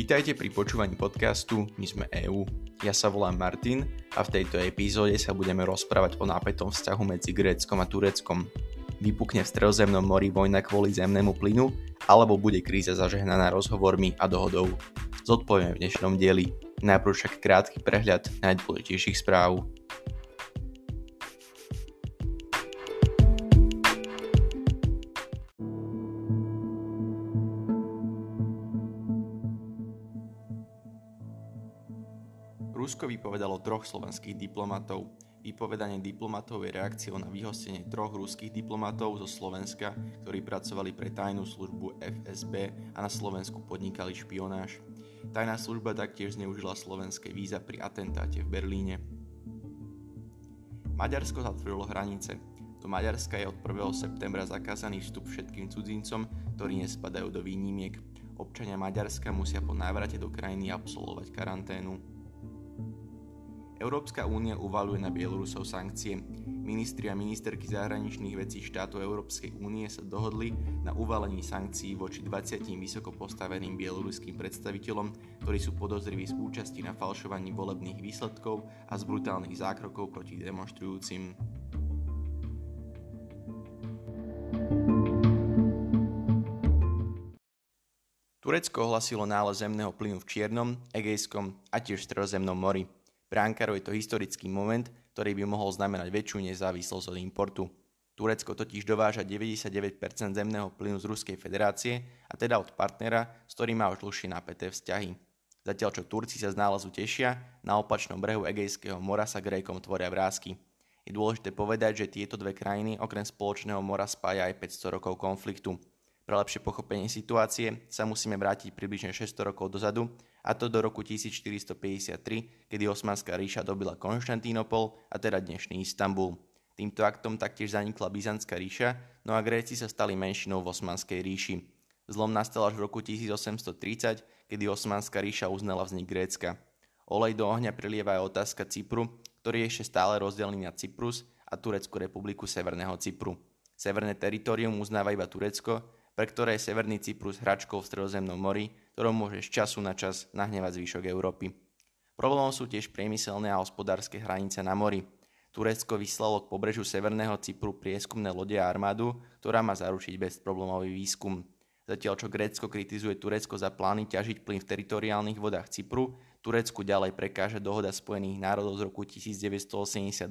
Vítajte pri počúvaní podcastu My sme EU. Ja sa volám Martin a v tejto epizóde sa budeme rozprávať o nápetom vzťahu medzi Gréckom a Tureckom. Vypukne v stredozemnom mori vojna kvôli zemnému plynu alebo bude kríza zažehnaná rozhovormi a dohodou. Zodpovieme v dnešnom dieli. Najprv však krátky prehľad najdôležitejších správ. Rusko vypovedalo troch slovenských diplomatov. Vypovedanie diplomatov je reakciou na vyhostenie troch ruských diplomatov zo Slovenska, ktorí pracovali pre tajnú službu FSB a na Slovensku podnikali špionáž. Tajná služba taktiež zneužila slovenské víza pri atentáte v Berlíne. Maďarsko zatvorilo hranice. Do Maďarska je od 1. septembra zakázaný vstup všetkým cudzincom, ktorí nespadajú do výnimiek. Občania Maďarska musia po návrate do krajiny absolvovať karanténu. Európska únia uvaluje na Bielorusov sankcie. Ministri a ministerky zahraničných vecí štátov Európskej únie sa dohodli na uvalení sankcií voči 20 vysoko postaveným bieloruským predstaviteľom, ktorí sú podozriví z účasti na falšovaní volebných výsledkov a z brutálnych zákrokov proti demonstrujúcim. Turecko ohlasilo nález zemného plynu v Čiernom, Egejskom a tiež Stredozemnom mori. Ankaru je to historický moment, ktorý by mohol znamenať väčšiu nezávislosť od importu. Turecko totiž dováža 99% zemného plynu z Ruskej federácie a teda od partnera, s ktorým má už dlhšie napäté vzťahy. Zatiaľ čo Turci sa z nálezu tešia, na opačnom brehu Egejského mora sa Grékom tvoria vrázky. Je dôležité povedať, že tieto dve krajiny okrem spoločného mora spája aj 500 rokov konfliktu. Pre lepšie pochopenie situácie sa musíme vrátiť približne 600 rokov dozadu a to do roku 1453, kedy Osmanská ríša dobila Konštantínopol a teda dnešný Istanbul. Týmto aktom taktiež zanikla Byzantská ríša, no a Gréci sa stali menšinou v Osmanskej ríši. Zlom nastal až v roku 1830, kedy Osmanská ríša uznala vznik Grécka. Olej do ohňa prilieva aj otázka Cypru, ktorý je ešte stále rozdelený na Cyprus a Tureckú republiku Severného Cypru. Severné teritorium uznáva iba Turecko, pre ktoré je Severný Cyprus hračkou v Stredozemnom mori, ktorom môže z času na čas nahnevať zvyšok Európy. Problémom sú tiež priemyselné a hospodárske hranice na mori. Turecko vyslalo k pobrežu Severného Cypru prieskumné lode a armádu, ktorá má zaručiť bezproblémový výskum. Zatiaľ čo Grécko kritizuje Turecko za plány ťažiť plyn v teritoriálnych vodách Cypru, Turecku ďalej prekáža dohoda Spojených národov z roku 1982,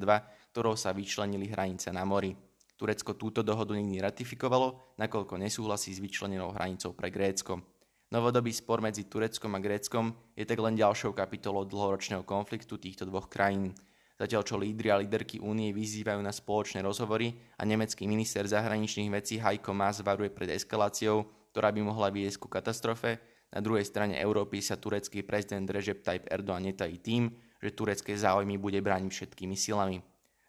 ktorou sa vyčlenili hranice na mori. Turecko túto dohodu nikdy ratifikovalo, nakoľko nesúhlasí s vyčlenenou hranicou pre Grécko. Novodobý spor medzi Tureckom a Gréckom je tak len ďalšou kapitolou dlhoročného konfliktu týchto dvoch krajín. Zatiaľ čo lídry a líderky únie vyzývajú na spoločné rozhovory a nemecký minister zahraničných vecí Heiko Maas varuje pred eskaláciou, ktorá by mohla viesť ku katastrofe, na druhej strane Európy sa turecký prezident Recep Tayyip Erdoğan netají tým, že turecké záujmy bude brániť všetkými silami.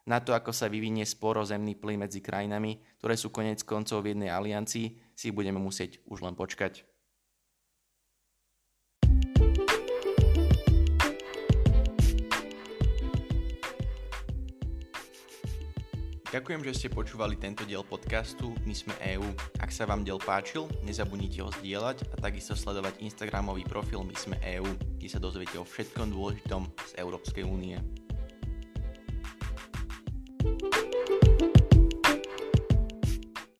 Na to, ako sa vyvinie spor o zemný plyn medzi krajinami, ktoré sú konec koncov v jednej aliancii, si budeme musieť už len počkať. Ďakujem, že ste počúvali tento diel podcastu My sme EU. Ak sa vám diel páčil, nezabudnite ho zdieľať a takisto sledovať Instagramový profil My sme EU, kde sa dozviete o všetkom dôležitom z Európskej únie.